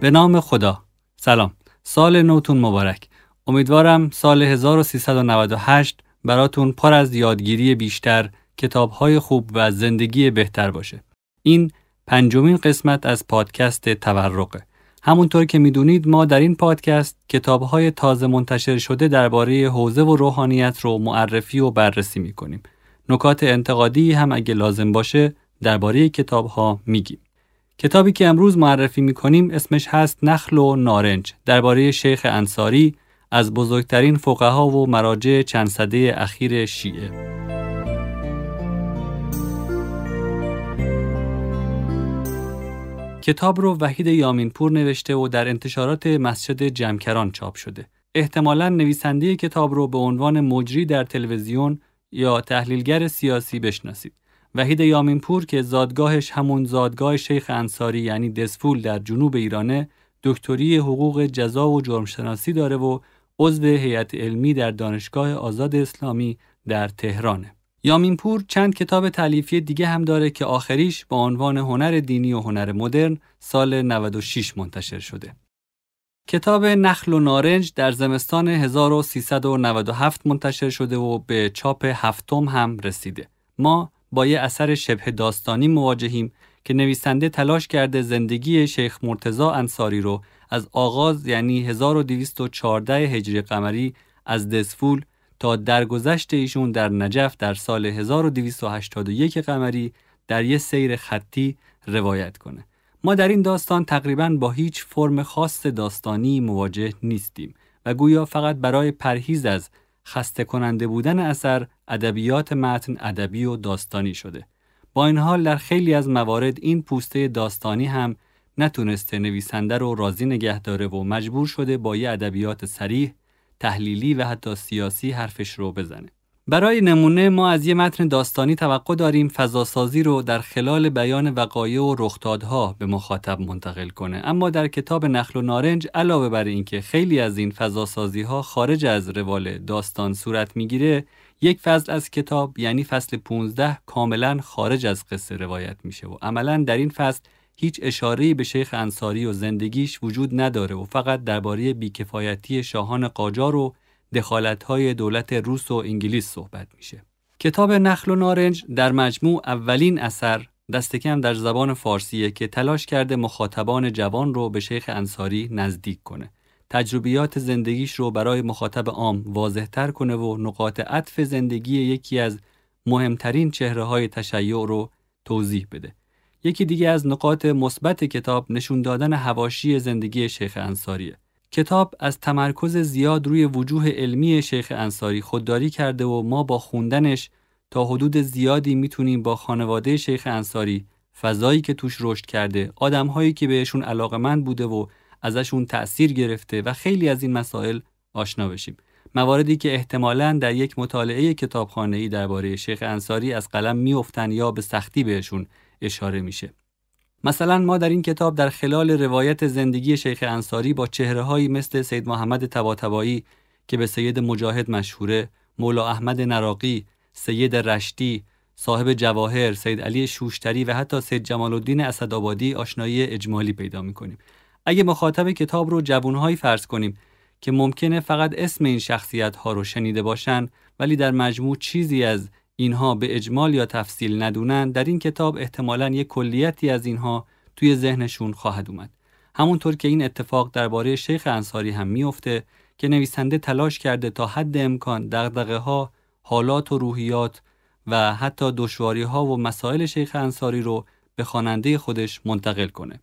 به نام خدا. سلام. سال نوتون مبارک. امیدوارم سال 1398 براتون پر از یادگیری بیشتر کتابهای خوب و زندگی بهتر باشه. این پنجمین قسمت از پادکست تورقه. همونطور که می‌دونید ما در این پادکست کتابهای تازه منتشر شده درباره حوزه و روحانیت رو معرفی و بررسی می‌کنیم. نکات انتقادی هم اگه لازم باشه درباره کتابها میگیم. کتابی که امروز معرفی می‌کنیم اسمش هست نخل و نارنج درباره شیخ انصاری از بزرگترین فقها و مراجع چند صده اخیر شیعه کتاب رو وحید یامینپور نوشته و در انتشارات مسجد جمکران چاپ شده. احتمالا نویسنده کتاب رو به عنوان مجری در تلویزیون یا تحلیلگر سیاسی بشناسید. وحید یامینپور که زادگاهش همون زادگاه شیخ انصاری یعنی دسفول در جنوب ایرانه دکتری حقوق جزا و جرمشناسی داره و عضو هیئت علمی در دانشگاه آزاد اسلامی در تهرانه. یامینپور چند کتاب تعلیفی دیگه هم داره که آخریش با عنوان هنر دینی و هنر مدرن سال 96 منتشر شده. کتاب نخل و نارنج در زمستان 1397 منتشر شده و به چاپ هفتم هم رسیده. ما با یه اثر شبه داستانی مواجهیم که نویسنده تلاش کرده زندگی شیخ مرتزا انصاری رو از آغاز یعنی 1214 هجری قمری از دسفول تا درگذشت ایشون در نجف در سال 1281 قمری در یه سیر خطی روایت کنه. ما در این داستان تقریبا با هیچ فرم خاص داستانی مواجه نیستیم و گویا فقط برای پرهیز از خسته کننده بودن اثر ادبیات متن ادبی و داستانی شده. با این حال در خیلی از موارد این پوسته داستانی هم نتونسته نویسنده رو راضی نگه داره و مجبور شده با یه ادبیات سریح تحلیلی و حتی سیاسی حرفش رو بزنه. برای نمونه ما از یه متن داستانی توقع داریم فضاسازی رو در خلال بیان وقایع و رخدادها به مخاطب منتقل کنه. اما در کتاب نخل و نارنج علاوه بر اینکه خیلی از این فضاسازی ها خارج از روال داستان صورت می‌گیره یک فصل از کتاب یعنی فصل 15 کاملا خارج از قصه روایت میشه و عملا در این فصل هیچ اشاره‌ای به شیخ انصاری و زندگیش وجود نداره و فقط درباره بیکفایتی شاهان قاجار و دخالت‌های دولت روس و انگلیس صحبت میشه. کتاب نخل و نارنج در مجموع اولین اثر دست کم در زبان فارسیه که تلاش کرده مخاطبان جوان رو به شیخ انصاری نزدیک کنه. تجربیات زندگیش رو برای مخاطب عام واضحتر کنه و نقاط عطف زندگی یکی از مهمترین چهره های تشیع رو توضیح بده. یکی دیگه از نقاط مثبت کتاب نشون دادن هواشی زندگی شیخ انصاریه. کتاب از تمرکز زیاد روی وجوه علمی شیخ انصاری خودداری کرده و ما با خوندنش تا حدود زیادی می‌تونیم با خانواده شیخ انصاری فضایی که توش رشد کرده آدمهایی که بهشون علاقمند بوده و ازشون تأثیر گرفته و خیلی از این مسائل آشنا بشیم. مواردی که احتمالاً در یک مطالعه کتابخانه‌ای درباره شیخ انصاری از قلم میافتند یا به سختی بهشون اشاره میشه. مثلا ما در این کتاب در خلال روایت زندگی شیخ انصاری با چهره مثل سید محمد تباتبایی که به سید مجاهد مشهوره، مولا احمد نراقی، سید رشتی، صاحب جواهر، سید علی شوشتری و حتی سید جمال الدین اسدآبادی آشنایی اجمالی پیدا می‌کنیم. اگه مخاطب کتاب رو جوانهایی فرض کنیم که ممکنه فقط اسم این شخصیت ها رو شنیده باشن ولی در مجموع چیزی از اینها به اجمال یا تفصیل ندونن در این کتاب احتمالا یک کلیتی از اینها توی ذهنشون خواهد اومد. همونطور که این اتفاق درباره شیخ انصاری هم میفته که نویسنده تلاش کرده تا حد امکان دغدغه ها حالات و روحیات و حتی دشواری ها و مسائل شیخ انصاری رو به خواننده خودش منتقل کنه.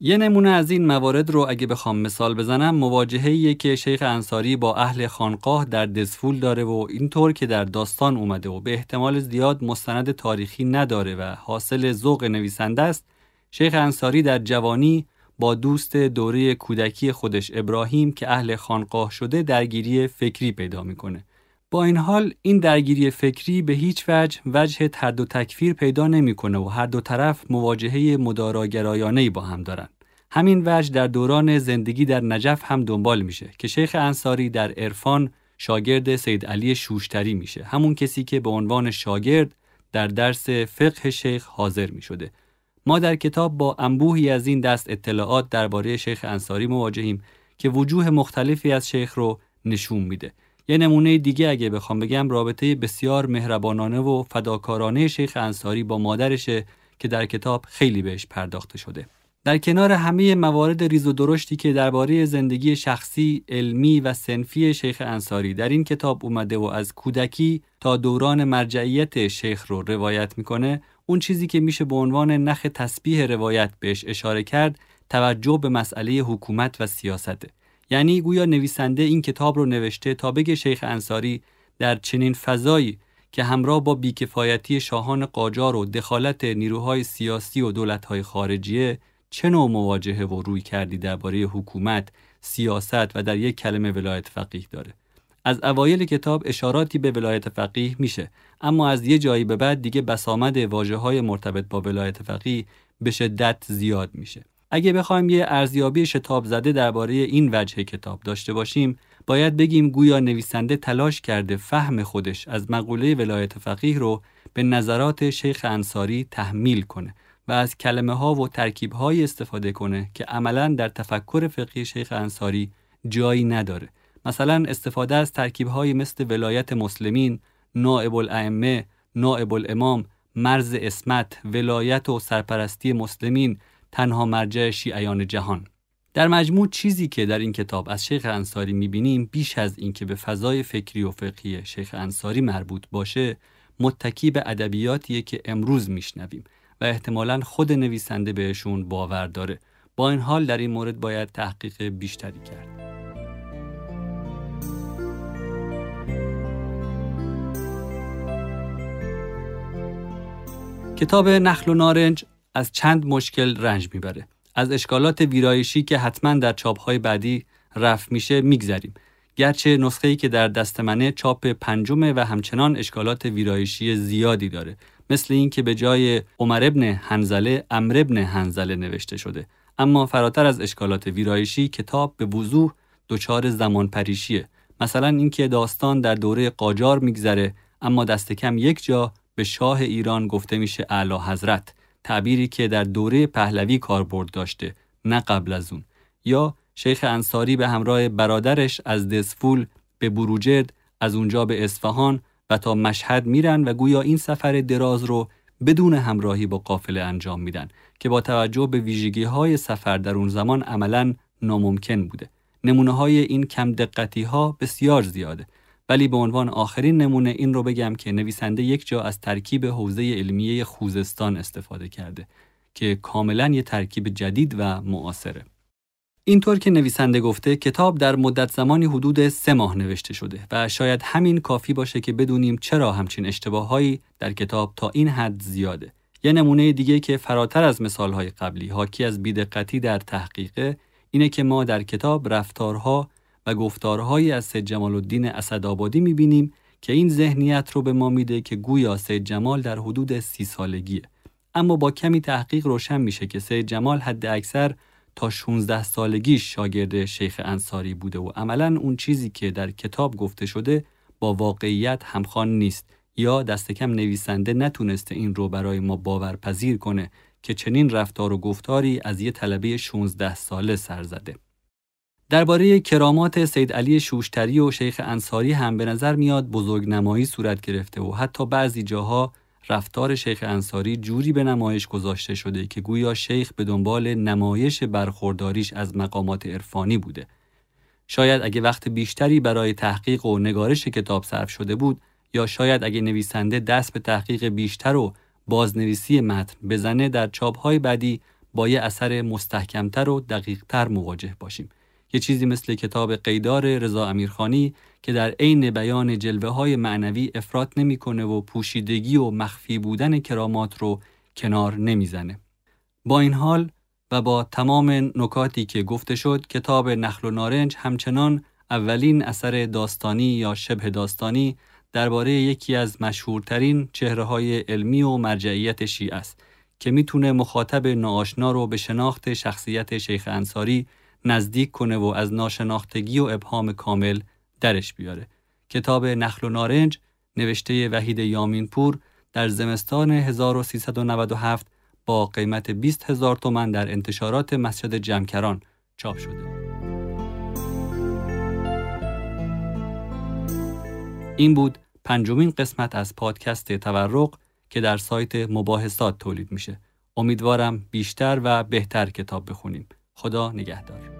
یه نمونه از این موارد رو اگه بخوام مثال بزنم مواجهه که شیخ انصاری با اهل خانقاه در دزفول داره و اینطور که در داستان اومده و به احتمال زیاد مستند تاریخی نداره و حاصل ذوق نویسنده است شیخ انصاری در جوانی با دوست دوره کودکی خودش ابراهیم که اهل خانقاه شده درگیری فکری پیدا می‌کنه. با این حال این درگیری فکری به هیچ وجه وجه ترد و تکفیر پیدا نمی‌کنه و هر دو طرف مواجهه مداراگرایانه با هم دارن. همین وجه در دوران زندگی در نجف هم دنبال میشه که شیخ انصاری در عرفان شاگرد سید علی شوشتری میشه همون کسی که به عنوان شاگرد در درس فقه شیخ حاضر می ما در کتاب با انبوهی از این دست اطلاعات درباره شیخ انصاری مواجهیم که وجوه مختلفی از شیخ رو نشون میده. یه نمونه دیگه اگه بخوام بگم رابطه بسیار مهربانانه و فداکارانه شیخ انصاری با مادرشه که در کتاب خیلی بهش پرداخته شده. در کنار همه موارد ریز و درشتی که درباره زندگی شخصی، علمی و سنفی شیخ انصاری در این کتاب اومده و از کودکی تا دوران مرجعیت شیخ رو روایت می‌کنه، اون چیزی که میشه به عنوان نخ تسبیح روایت بهش اشاره کرد، توجه به مسئله حکومت و سیاسته. یعنی گویا نویسنده این کتاب رو نوشته تا بگه شیخ انصاری در چنین فضایی که همراه با بیکفایتی شاهان قاجار و دخالت نیروهای سیاسی و دولتهای خارجیه چه نوع مواجهه و روی کردی درباره حکومت، سیاست و در یک کلمه ولایت فقیه داره. از اوایل کتاب اشاراتی به ولایت فقیه میشه اما از یه جایی به بعد دیگه بسامد واجه های مرتبط با ولایت فقیه به شدت زیاد میشه. اگه بخوایم یه ارزیابی شتاب زده درباره این وجه کتاب داشته باشیم باید بگیم گویا نویسنده تلاش کرده فهم خودش از مقوله ولایت فقیه رو به نظرات شیخ انصاری تحمیل کنه و از کلمه ها و ترکیب های استفاده کنه که عملا در تفکر فقهی شیخ انصاری جایی نداره. مثلا استفاده از ترکیب های مثل ولایت مسلمین، نائب الائمه، نائب الامام، مرز اسمت، ولایت و سرپرستی مسلمین، تنها مرجع شیعیان جهان. در مجموع چیزی که در این کتاب از شیخ انصاری می‌بینیم بیش از اینکه به فضای فکری و فقهی شیخ انصاری مربوط باشه متکی به ادبیاتیه که امروز میشنویم و احتمالا خود نویسنده بهشون باور داره با این حال در این مورد باید تحقیق بیشتری کرد کتاب نخل و نارنج از چند مشکل رنج می‌بره. از اشکالات ویرایشی که حتما در چاپهای بعدی رفت میشه میگذریم. گرچه نسخه‌ای که در دست منه چاپ پنجمه و همچنان اشکالات ویرایشی زیادی داره. مثل این که به جای عمر ابن هنزله امر ابن هنزله نوشته شده. اما فراتر از اشکالات ویرایشی کتاب به وضوح دچار زمان پریشیه مثلا اینکه داستان در دوره قاجار میگذره اما دست کم یک جا به شاه ایران گفته میشه اعلی حضرت تعبیری که در دوره پهلوی کاربرد داشته نه قبل از اون یا شیخ انصاری به همراه برادرش از دسفول به بروجرد از اونجا به اصفهان و تا مشهد میرن و گویا این سفر دراز رو بدون همراهی با قافله انجام میدن که با توجه به ویژگی های سفر در اون زمان عملا ناممکن بوده. نمونه های این کم دقتی ها بسیار زیاده ولی به عنوان آخرین نمونه این رو بگم که نویسنده یک جا از ترکیب حوزه علمیه خوزستان استفاده کرده که کاملا یه ترکیب جدید و معاصره. اینطور که نویسنده گفته کتاب در مدت زمانی حدود سه ماه نوشته شده و شاید همین کافی باشه که بدونیم چرا همچین اشتباههایی در کتاب تا این حد زیاده. یه نمونه دیگه که فراتر از مثالهای قبلی حاکی از بیدقتی در تحقیقه اینه که ما در کتاب رفتارها و گفتارهایی از سید جمال الدین اسدآبادی می‌بینیم که این ذهنیت رو به ما میده که گویا سید جمال در حدود سی سالگیه. اما با کمی تحقیق روشن میشه که سید جمال حد اکثر تا 16 سالگیش شاگرد شیخ انصاری بوده و عملا اون چیزی که در کتاب گفته شده با واقعیت همخوان نیست یا دست کم نویسنده نتونسته این رو برای ما باورپذیر کنه که چنین رفتار و گفتاری از یه طلبه 16 ساله سر زده. درباره کرامات سید علی شوشتری و شیخ انصاری هم به نظر میاد بزرگ نمایی صورت گرفته و حتی بعضی جاها رفتار شیخ انصاری جوری به نمایش گذاشته شده که گویا شیخ به دنبال نمایش برخورداریش از مقامات عرفانی بوده. شاید اگه وقت بیشتری برای تحقیق و نگارش کتاب صرف شده بود یا شاید اگه نویسنده دست به تحقیق بیشتر و بازنویسی متن بزنه در چاپهای بعدی با یه اثر مستحکمتر و دقیقتر مواجه باشیم. یه چیزی مثل کتاب قیدار رضا امیرخانی که در عین بیان جلوه های معنوی افراد نمی‌کنه و پوشیدگی و مخفی بودن کرامات رو کنار نمی‌زنه. با این حال و با تمام نکاتی که گفته شد کتاب نخل و نارنج همچنان اولین اثر داستانی یا شبه داستانی درباره یکی از مشهورترین چهره های علمی و مرجعیت شیعه است که می‌تونه مخاطب ناآشنا رو به شناخت شخصیت شیخ انصاری نزدیک کنه و از ناشناختگی و ابهام کامل درش بیاره. کتاب نخل و نارنج نوشته وحید یامینپور در زمستان 1397 با قیمت 20 هزار تومن در انتشارات مسجد جمکران چاپ شده. این بود پنجمین قسمت از پادکست تورق که در سایت مباحثات تولید میشه. امیدوارم بیشتر و بهتر کتاب بخونیم. خدا نگهدار.